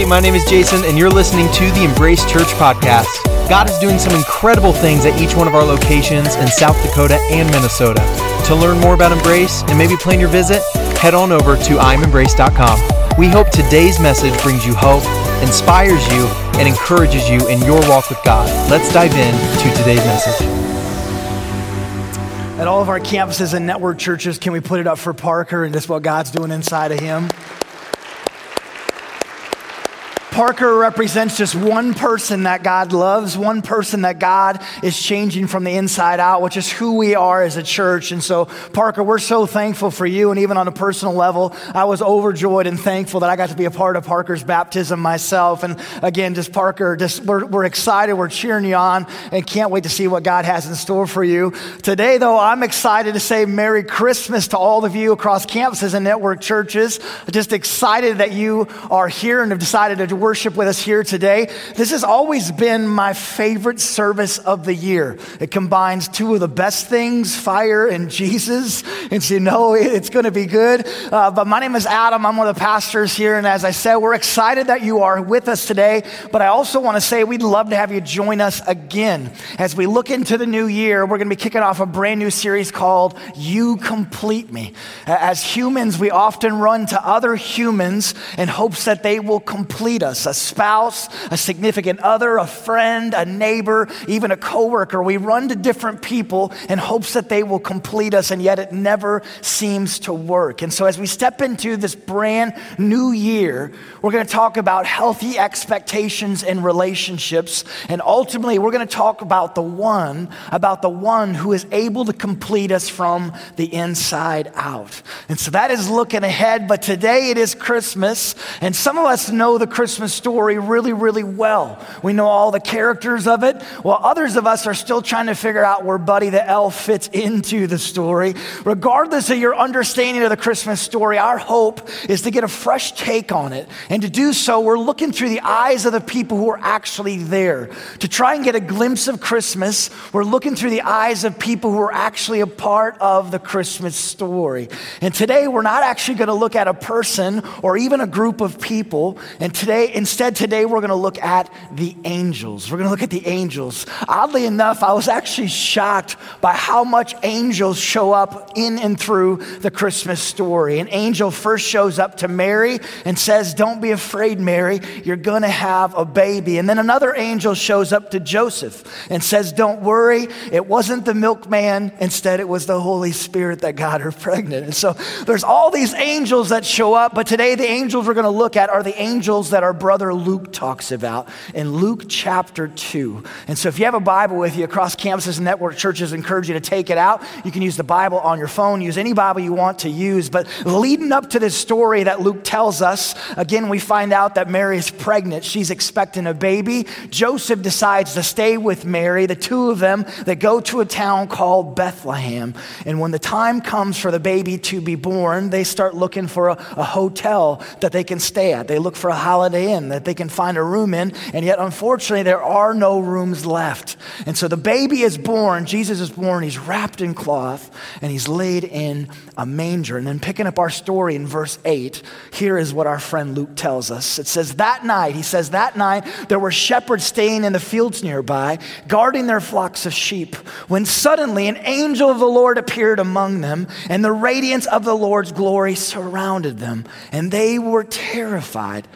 Hey, my name is Jason, and you're listening to the Embrace Church podcast. God is doing some incredible things at each one of our locations in South Dakota and Minnesota. To learn more about Embrace and maybe plan your visit, head on over to iamembrace.com. We hope today's message brings you hope, inspires you, and encourages you in your walk with God. Let's dive in to today's message. At all of our campuses and network churches, can we put it up for Parker and just what God's doing inside of him? Parker represents just one person that God loves, one person that God is changing from the inside out, which is who we are as a church. And so, Parker, we're so thankful for you. And even on a personal level, I was overjoyed and thankful that I got to be a part of Parker's baptism myself. And again, just Parker, just we're, we're excited, we're cheering you on, and can't wait to see what God has in store for you. Today, though, I'm excited to say Merry Christmas to all of you across campuses and network churches. Just excited that you are here and have decided to worship with us here today. This has always been my favorite service of the year. It combines two of the best things, fire and Jesus. And so you know it's going to be good. Uh, but my name is Adam. I'm one of the pastors here. And as I said, we're excited that you are with us today. But I also want to say we'd love to have you join us again. As we look into the new year, we're going to be kicking off a brand new series called You Complete Me. As humans, we often run to other humans in hopes that they will complete us a spouse, a significant other, a friend, a neighbor, even a coworker. We run to different people in hopes that they will complete us, and yet it never seems to work. And so, as we step into this brand new year, we're going to talk about healthy expectations in relationships, and ultimately, we're going to talk about the one, about the one who is able to complete us from the inside out. And so, that is looking ahead, but today it is Christmas, and some of us know the Christmas story story really, really well. We know all the characters of it, while others of us are still trying to figure out where Buddy the Elf fits into the story. Regardless of your understanding of the Christmas story, our hope is to get a fresh take on it. And to do so, we're looking through the eyes of the people who are actually there. To try and get a glimpse of Christmas, we're looking through the eyes of people who are actually a part of the Christmas story. And today, we're not actually going to look at a person or even a group of people. And today, instead, today we're going to look at the angels. We're going to look at the angels. Oddly enough, I was actually shocked by how much angels show up in and through the Christmas story. An angel first shows up to Mary and says, Don't be afraid, Mary, you're going to have a baby. And then another angel shows up to Joseph and says, Don't worry, it wasn't the milkman, instead, it was the Holy Spirit that got her pregnant. And so there's all these angels that show up, but today the angels we're going to look at are the angels that our brother Luke talks about in Luke chapter 2. And so if you have a Bible with you across campuses and network churches, I encourage you to take it out. You can use the Bible on your phone, use any Bible you want to use. But leading up to this story that Luke tells us, again, we find out that Mary is pregnant. She's expecting a baby. Joseph decides to stay with Mary. The two of them, they go to a town called Bethlehem. And when the time comes for the baby to be born, they start looking for a, a hotel that they can stay at. They look for a holiday inn that they can find a room in, and yet unfortunately there are no rooms left. And so the baby is born, Jesus is born, he's wrapped in cloth, and he's laid in a manger. And then picking up our story in verse 8, here is what our friend Luke tells us. It says, That night, he says, that night there were shepherds staying in the fields nearby, guarding their flocks of sheep, when suddenly an angel of the Lord appeared among them, and the radiance of the Lord's glory surrounded them, and they were terrified.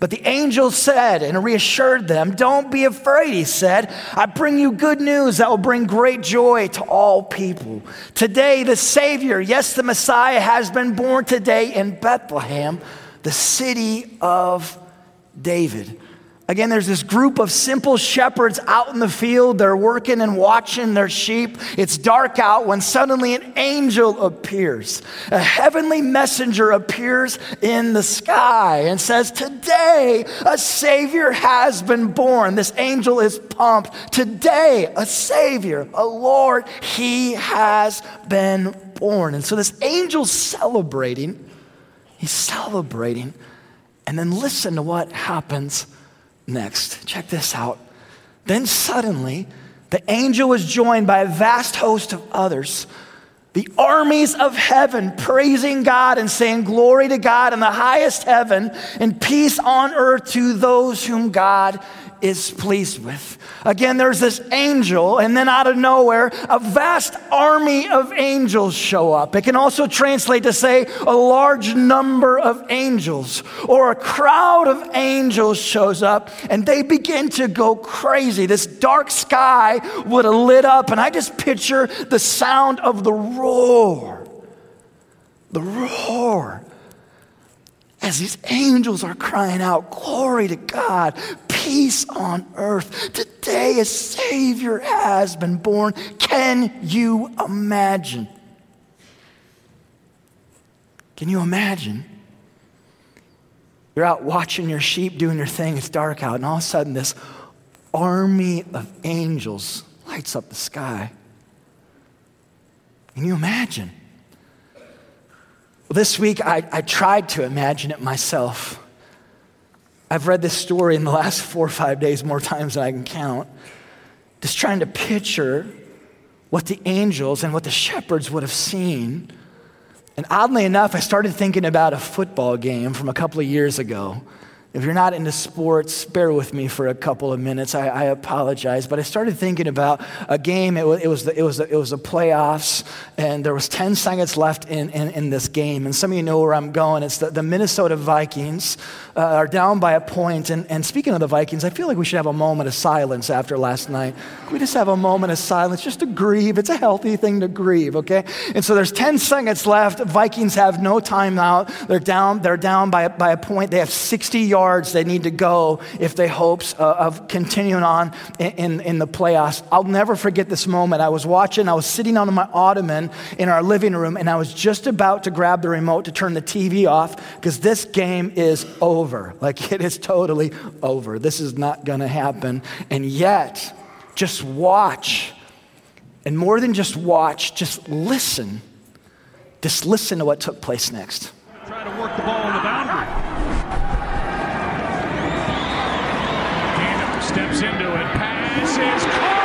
But the angel said and reassured them, Don't be afraid, he said. I bring you good news that will bring great joy to all people. Today, the Savior, yes, the Messiah, has been born today in Bethlehem, the city of David. Again, there's this group of simple shepherds out in the field. They're working and watching their sheep. It's dark out when suddenly an angel appears. A heavenly messenger appears in the sky and says, Today a Savior has been born. This angel is pumped. Today, a Savior, a Lord, He has been born. And so this angel's celebrating. He's celebrating. And then listen to what happens next. Check this out. Then suddenly, the angel was joined by a vast host of others the armies of heaven praising God and saying, Glory to God in the highest heaven and peace on earth to those whom God is pleased with. Again, there's this angel, and then out of nowhere, a vast army of angels show up. It can also translate to say a large number of angels, or a crowd of angels shows up, and they begin to go crazy. This dark sky would have lit up, and I just picture the sound of the roar. The roar as these angels are crying out, Glory to God, peace on earth. Today a Savior has been born. Can you imagine? Can you imagine? You're out watching your sheep doing their thing, it's dark out, and all of a sudden this army of angels lights up the sky. Can you imagine? Well, this week I, I tried to imagine it myself. I've read this story in the last four or five days more times than I can count, just trying to picture what the angels and what the shepherds would have seen. And oddly enough, I started thinking about a football game from a couple of years ago. If you're not into sports, bear with me for a couple of minutes. I, I apologize, but I started thinking about a game. It was, it was, the, it was, the, it was the playoffs, and there was 10 seconds left in, in, in, this game. And some of you know where I'm going. It's the, the Minnesota Vikings uh, are down by a point. And, and speaking of the Vikings, I feel like we should have a moment of silence after last night. We just have a moment of silence just to grieve? It's a healthy thing to grieve, okay? And so there's 10 seconds left. Vikings have no timeout. They're down, they're down by, by a point. They have 60 yards yards they need to go if they hopes uh, of continuing on in, in, the playoffs. I'll never forget this moment. I was watching, I was sitting on my ottoman in our living room, and I was just about to grab the remote to turn the TV off because this game is over. Like it is totally over. This is not going to happen. And yet, just watch. And more than just watch, just listen. Just listen to what took place next. Try to work the ball on the boundary. steps into it. Pass is caught.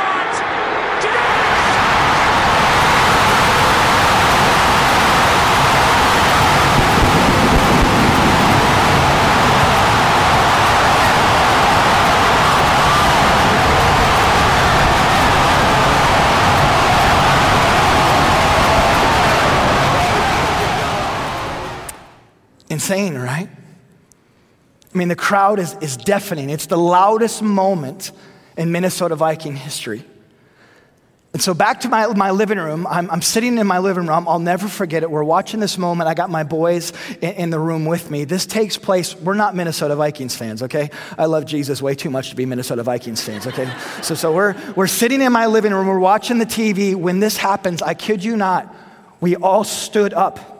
Insane, right? I mean, the crowd is, is deafening. It's the loudest moment in Minnesota Viking history. And so back to my, my living room. I'm, I'm, sitting in my living room. I'll never forget it. We're watching this moment. I got my boys in, in, the room with me. This takes place. We're not Minnesota Vikings fans, okay? I love Jesus way too much to be Minnesota Vikings fans, okay? so so we're, we're sitting in my living room. We're watching the TV. When this happens, I kid you not, we all stood up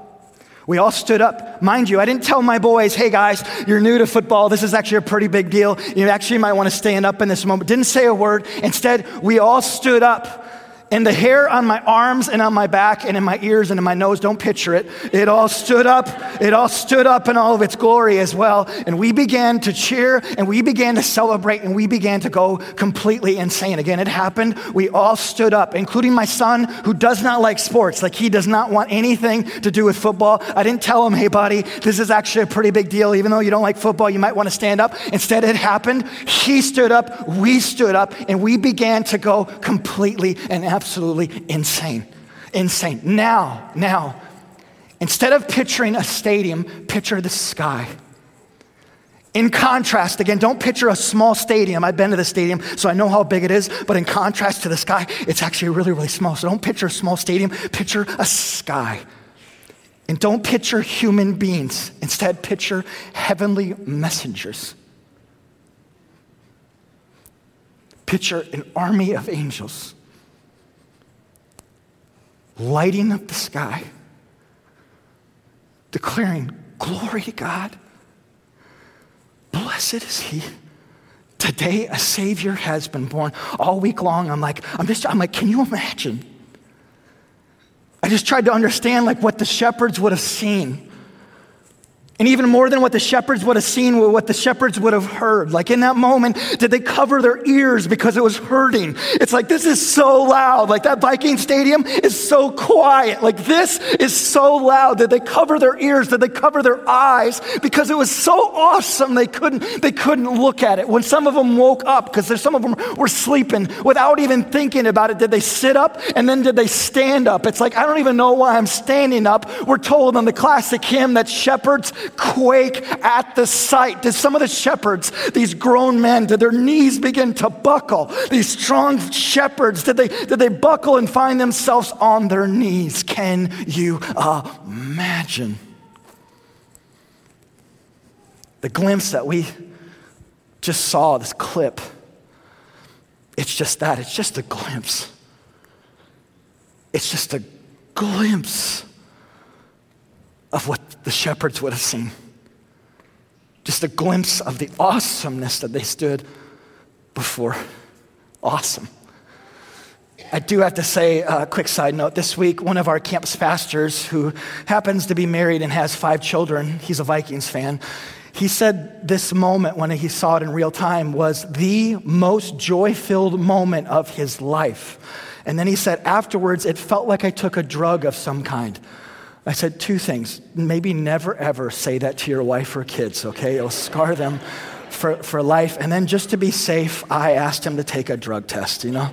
we all stood up. Mind you, I didn't tell my boys, hey guys, you're new to football. This is actually a pretty big deal. You actually might want to stand up in this moment. Didn't say a word. Instead, we all stood up and the hair on my arms and on my back and in my ears and in my nose, don't picture it. It all stood up. It all stood up in all of its glory as well. And we began to cheer and we began to celebrate and we began to go completely insane. Again, it happened. We all stood up, including my son who does not like sports. Like he does not want anything to do with football. I didn't tell him, hey, buddy, this is actually a pretty big deal. Even though you don't like football, you might want to stand up. Instead, it happened. He stood up. We stood up and we began to go completely and absolutely insane. Insane. Now, now, instead of picturing a stadium, picture the sky. In contrast, again, don't picture a small stadium. I've been to the stadium, so I know how big it is, but in contrast to the sky, it's actually really, really small. So don't picture a small stadium, picture a sky. And don't picture human beings. Instead, picture heavenly messengers. Picture an army of angels lighting up the sky, declaring, Glory to God. Blessed is He. Today a Savior has been born. All week long, I'm like, I'm just, I'm like, can you imagine? I just tried to understand like what the shepherds would have seen. And even more than what the shepherds would have seen, what the shepherds would have heard. Like in that moment, did they cover their ears because it was hurting? It's like, this is so loud. Like that Viking stadium is so quiet. Like this is so loud. Did they cover their ears? Did they cover their eyes? Because it was so awesome they couldn't, they couldn't look at it. When some of them woke up, because some of them were sleeping without even thinking about it, did they sit up and then did they stand up? It's like, I don't even know why I'm standing up. We're told in the classic hymn that shepherds quake at the sight. Did some of the shepherds, these grown men, did their knees begin to buckle? These strong shepherds, did they, did they buckle and find themselves on their knees? Can you imagine? The glimpse that we just saw, this clip, it's just that. It's just a glimpse. It's just a glimpse the shepherds would have seen. Just a glimpse of the awesomeness that they stood before. Awesome. I do have to say a quick side note. This week, one of our campus pastors who happens to be married and has five children, he's a Vikings fan, he said this moment when he saw it in real time was the most joy filled moment of his life. And then he said, afterwards, it felt like I took a drug of some kind. I said two things. Maybe never ever say that to your wife or kids, okay? It'll scar them for, for life. And then just to be safe, I asked him to take a drug test, you know?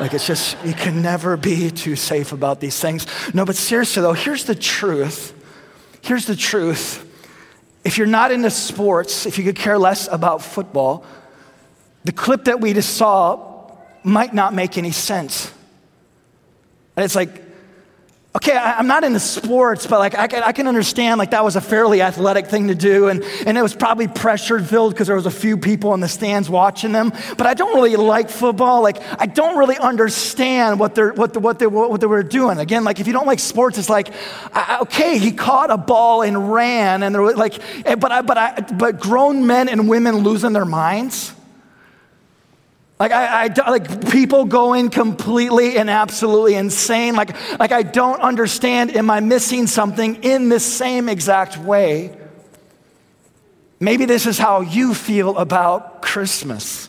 Like it's just, you can never be too safe about these things. No, but seriously though, here's the truth. Here's the truth. If you're not into sports, if you could care less about football, the clip that we just saw might not make any sense. And it's like, okay, I, am not into sports, but like I can, I can understand like that was a fairly athletic thing to do, and, and it was probably pressure filled because there was a few people in the stands watching them. But I don't really like football. Like I don't really understand what they're what the, what they what they were doing. Again, like if you don't like sports, it's like I, okay, he caught a ball and ran, and there were like, eh, but I, but I, but grown men and women losing their minds. Like, I, I, like people going completely and absolutely insane. Like, like, I don't understand. Am I missing something in this same exact way? Maybe this is how you feel about Christmas.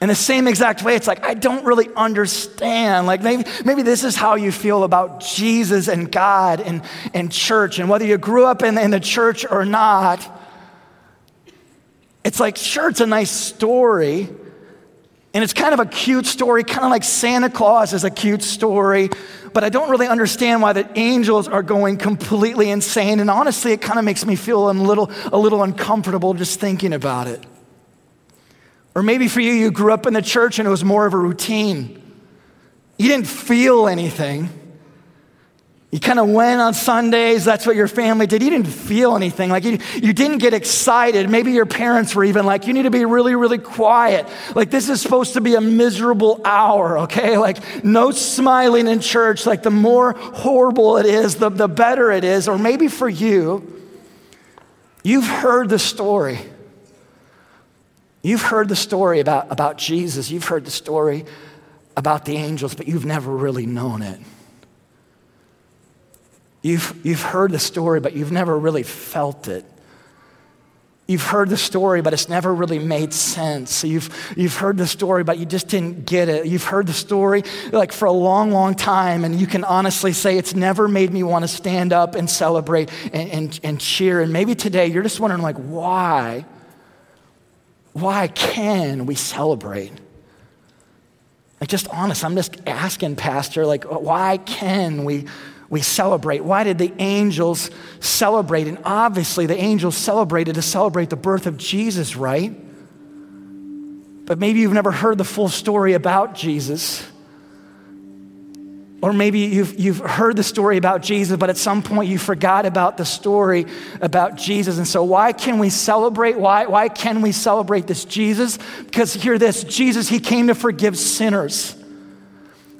In the same exact way, it's like, I don't really understand. Like, maybe, maybe this is how you feel about Jesus and God and, and church. And whether you grew up in, in the church or not, it's like, sure, it's a nice story. And it's kind of a cute story, kind of like Santa Claus is a cute story, but I don't really understand why the angels are going completely insane. And honestly, it kind of makes me feel a little, a little uncomfortable just thinking about it. Or maybe for you, you grew up in the church and it was more of a routine. You didn't feel anything. You kind of went on Sundays, that's what your family did. You didn't feel anything. Like you, you didn't get excited. Maybe your parents were even like, you need to be really, really quiet. Like this is supposed to be a miserable hour, okay? Like no smiling in church. Like the more horrible it is, the, the better it is. Or maybe for you, you've heard the story. You've heard the story about, about Jesus. You've heard the story about the angels, but you've never really known it. You've, you've heard the story, but you've never really felt it. You've heard the story, but it's never really made sense. You've, you've heard the story, but you just didn't get it. You've heard the story like for a long, long time, and you can honestly say it's never made me want to stand up and celebrate and, and, and cheer. And maybe today you're just wondering, like, why? Why can we celebrate? Like, just honest, I'm just asking, Pastor, like, why can we we celebrate. Why did the angels celebrate? And obviously, the angels celebrated to celebrate the birth of Jesus, right? But maybe you've never heard the full story about Jesus. Or maybe you've, you've heard the story about Jesus, but at some point you forgot about the story about Jesus. And so, why can we celebrate? Why, why can we celebrate this Jesus? Because hear this Jesus, he came to forgive sinners.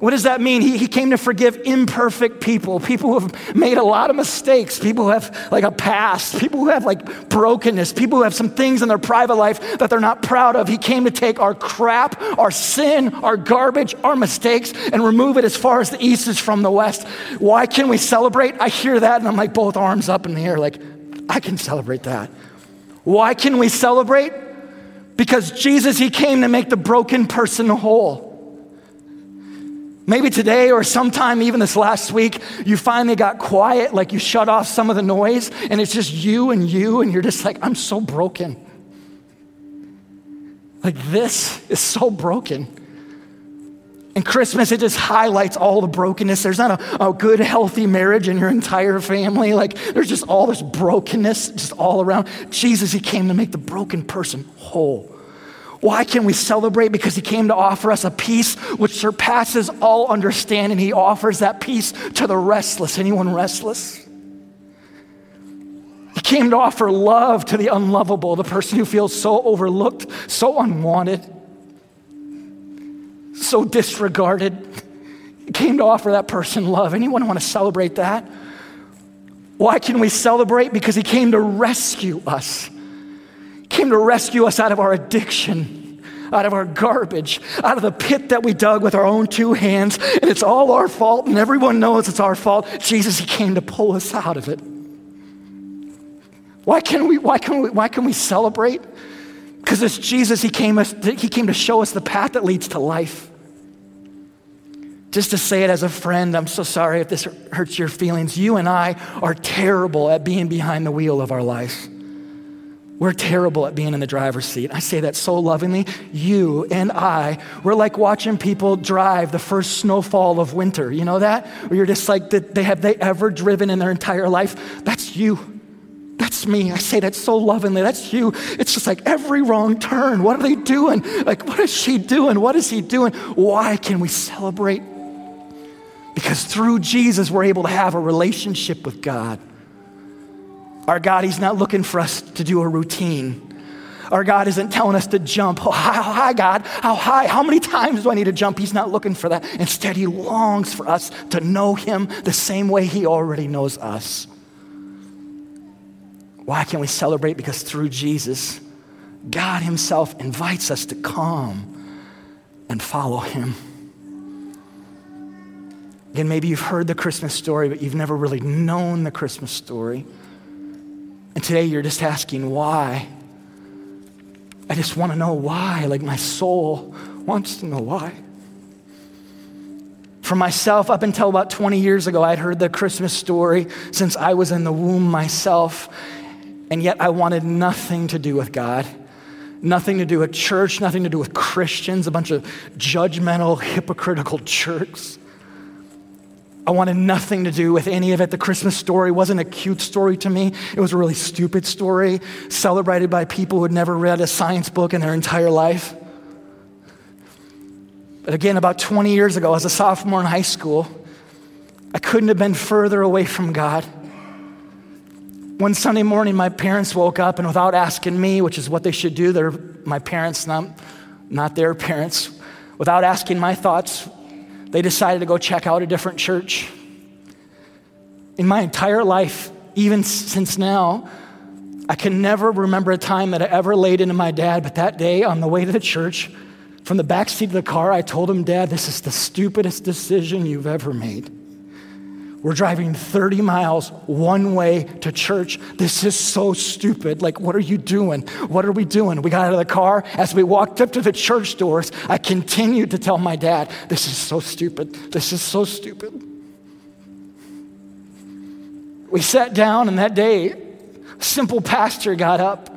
What does that mean? He, he came to forgive imperfect people, people who have made a lot of mistakes, people who have like a past, people who have like brokenness, people who have some things in their private life that they're not proud of. He came to take our crap, our sin, our garbage, our mistakes, and remove it as far as the east is from the west. Why can we celebrate? I hear that and I'm like both arms up in the air, like, I can celebrate that. Why can we celebrate? Because Jesus, He came to make the broken person whole. Maybe today or sometime even this last week, you finally got quiet, like you shut off some of the noise, and it's just you and you, and you're just like, I'm so broken. Like, this is so broken. And Christmas, it just highlights all the brokenness. There's not a, a, good, healthy marriage in your entire family. Like, there's just all this brokenness just all around. Jesus, He came to make the broken person whole. Why can we celebrate? Because he came to offer us a peace which surpasses all understanding. He offers that peace to the restless. Anyone restless? He came to offer love to the unlovable, the person who feels so overlooked, so unwanted, so disregarded. He came to offer that person love. Anyone want to celebrate that? Why can we celebrate? Because he came to rescue us came to rescue us out of our addiction, out of our garbage, out of the pit that we dug with our own two hands, and it's all our fault, and everyone knows it's our fault. Jesus, He came to pull us out of it. Why can we, why can we, why can we celebrate? Because it's Jesus, he came, us, he came to show us the path that leads to life. Just to say it as a friend, I'm so sorry if this hurts your feelings. You and I are terrible at being behind the wheel of our life. We're terrible at being in the driver's seat. I say that so lovingly. You and I, we're like watching people drive the first snowfall of winter. You know that? Where you're just like, they have they ever driven in their entire life? That's you. That's me. I say that so lovingly. That's you. It's just like every wrong turn. What are they doing? Like, what is she doing? What is he doing? Why can we celebrate? Because through Jesus, we're able to have a relationship with God. Our God, He's not looking for us to do a routine. Our God isn't telling us to jump. Oh, how oh, high, God? How high? How many times do I need to jump? He's not looking for that. Instead, He longs for us to know Him the same way He already knows us. Why can we celebrate? Because through Jesus, God Himself invites us to come and follow Him. Again, maybe you've heard the Christmas story, but you've never really known the Christmas story. And today you're just asking why. I just want to know why. Like my soul wants to know why. For myself, up until about 20 years ago, I'd heard the Christmas story since I was in the womb myself. And yet I wanted nothing to do with God, nothing to do with church, nothing to do with Christians, a bunch of judgmental, hypocritical jerks. I wanted nothing to do with any of it. The Christmas story wasn't a cute story to me. It was a really stupid story, celebrated by people who had never read a science book in their entire life. But again, about 20 years ago, as a sophomore in high school, I couldn't have been further away from God. One Sunday morning, my parents woke up, and without asking me, which is what they should do, they're my parents, not, not their parents, without asking my thoughts, they decided to go check out a different church. In my entire life, even since now, I can never remember a time that I ever laid into my dad, but that day on the way to the church, from the back seat of the car, I told him, Dad, this is the stupidest decision you've ever made. We're driving 30 miles one way to church. This is so stupid. Like, what are you doing? What are we doing? We got out of the car. As we walked up to the church doors, I continued to tell my dad, This is so stupid. This is so stupid. We sat down, and that day, a simple pastor got up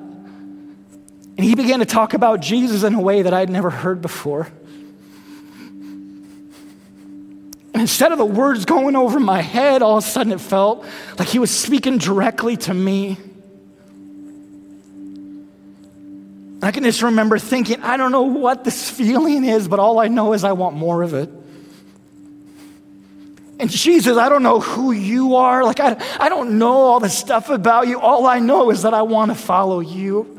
and he began to talk about Jesus in a way that I'd never heard before. And instead of the words going over my head, all of a sudden it felt like he was speaking directly to me. I can just remember thinking, I don't know what this feeling is, but all I know is I want more of it. And Jesus, I don't know who you are. Like, I, I don't know all the stuff about you. All I know is that I want to follow you.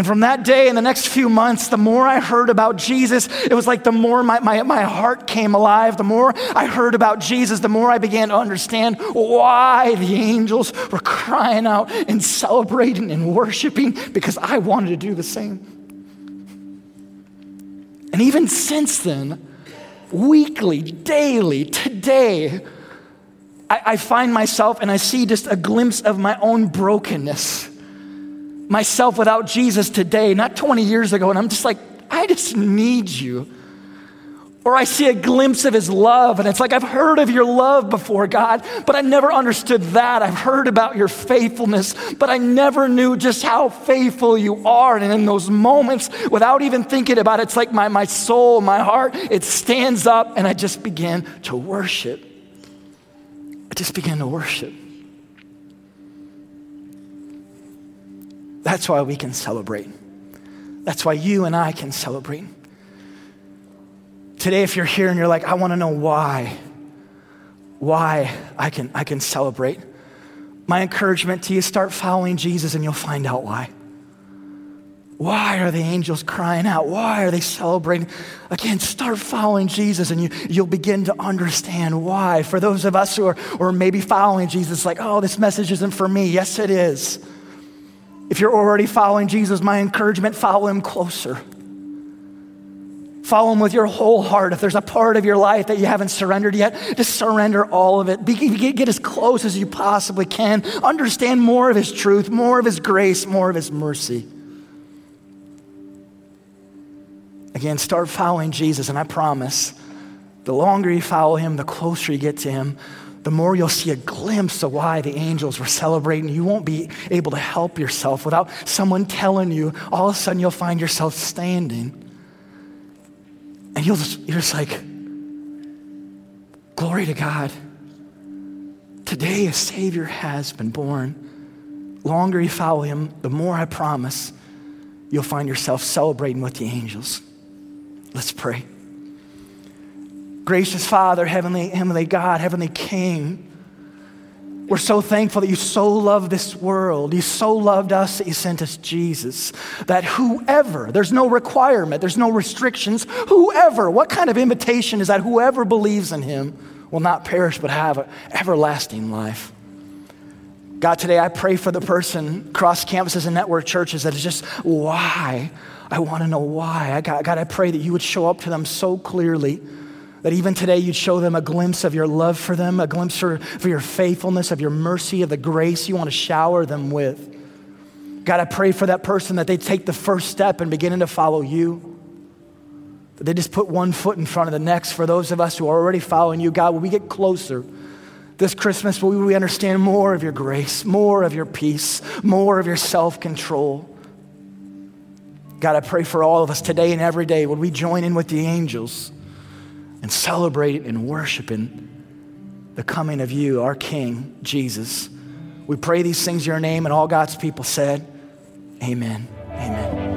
And from that day and the next few months, the more I heard about Jesus, it was like the more my, my, my heart came alive. The more I heard about Jesus, the more I began to understand why the angels were crying out and celebrating and worshiping because I wanted to do the same. And even since then, weekly, daily, today, I, I find myself and I see just a glimpse of my own brokenness myself without Jesus today, not 20 years ago, and I'm just like, I just need you. Or I see a glimpse of his love, and it's like, I've heard of your love before, God, but I never understood that. I've heard about your faithfulness, but I never knew just how faithful you are. And in those moments, without even thinking about it, it's like my, my soul, my heart, it stands up, and I just begin to worship. I just begin to worship. That's why we can celebrate. That's why you and I can celebrate. Today, if you're here and you're like, I want to know why, why I can, I can celebrate, my encouragement to you start following Jesus and you'll find out why. Why are the angels crying out? Why are they celebrating? Again, start following Jesus and you, you'll begin to understand why. For those of us who are or maybe following Jesus, like, oh, this message isn't for me. Yes, it is. If you're already following Jesus, my encouragement, follow him closer. Follow him with your whole heart. If there's a part of your life that you haven't surrendered yet, just surrender all of it. Be, get, get as close as you possibly can. Understand more of his truth, more of his grace, more of his mercy. Again, start following Jesus, and I promise the longer you follow him, the closer you get to him, the more you'll see a glimpse of why the angels were celebrating. You won't be able to help yourself without someone telling you. All of a sudden, you'll find yourself standing. And you'll just, you're just like, glory to God. Today, a Savior has been born. Longer you follow him, the more I promise you'll find yourself celebrating with the angels. Let's pray. Gracious Father, Heavenly, Heavenly God, Heavenly King, we're so thankful that you so loved this world. You so loved us that you sent us Jesus. That whoever, there's no requirement, there's no restrictions, whoever, what kind of invitation is that? Whoever believes in him will not perish but have an everlasting life. God, today I pray for the person across campuses and network churches that is just, why? I want to know why. I God, God, I pray that you would show up to them so clearly that even today you'd show them a glimpse of your love for them, a glimpse for, for your faithfulness, of your mercy, of the grace you want to shower them with. God, I pray for that person that they take the first step in beginning to follow you. That they just put one foot in front of the next. For those of us who are already following you, God, will we get closer this Christmas, will we understand more of your grace, more of your peace, more of your self control? God, I pray for all of us today and every day. Would we join in with the angels? And celebrate and worship in the coming of you, our King, Jesus. We pray these things in your name, and all God's people said, Amen. Amen.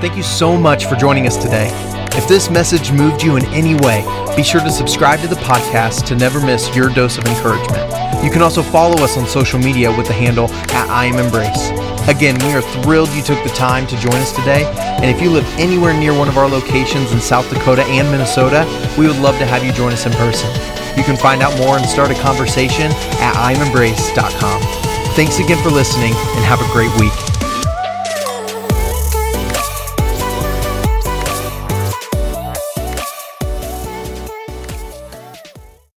Thank you so much for joining us today. If this message moved you in any way, be sure to subscribe to the podcast to never miss your dose of encouragement. You can also follow us on social media with the handle at I am Embrace. Again, we are thrilled you took the time to join us today. And if you live anywhere near one of our locations in South Dakota and Minnesota, we would love to have you join us in person. You can find out more and start a conversation at iamembrace.com. Thanks again for listening and have a great week.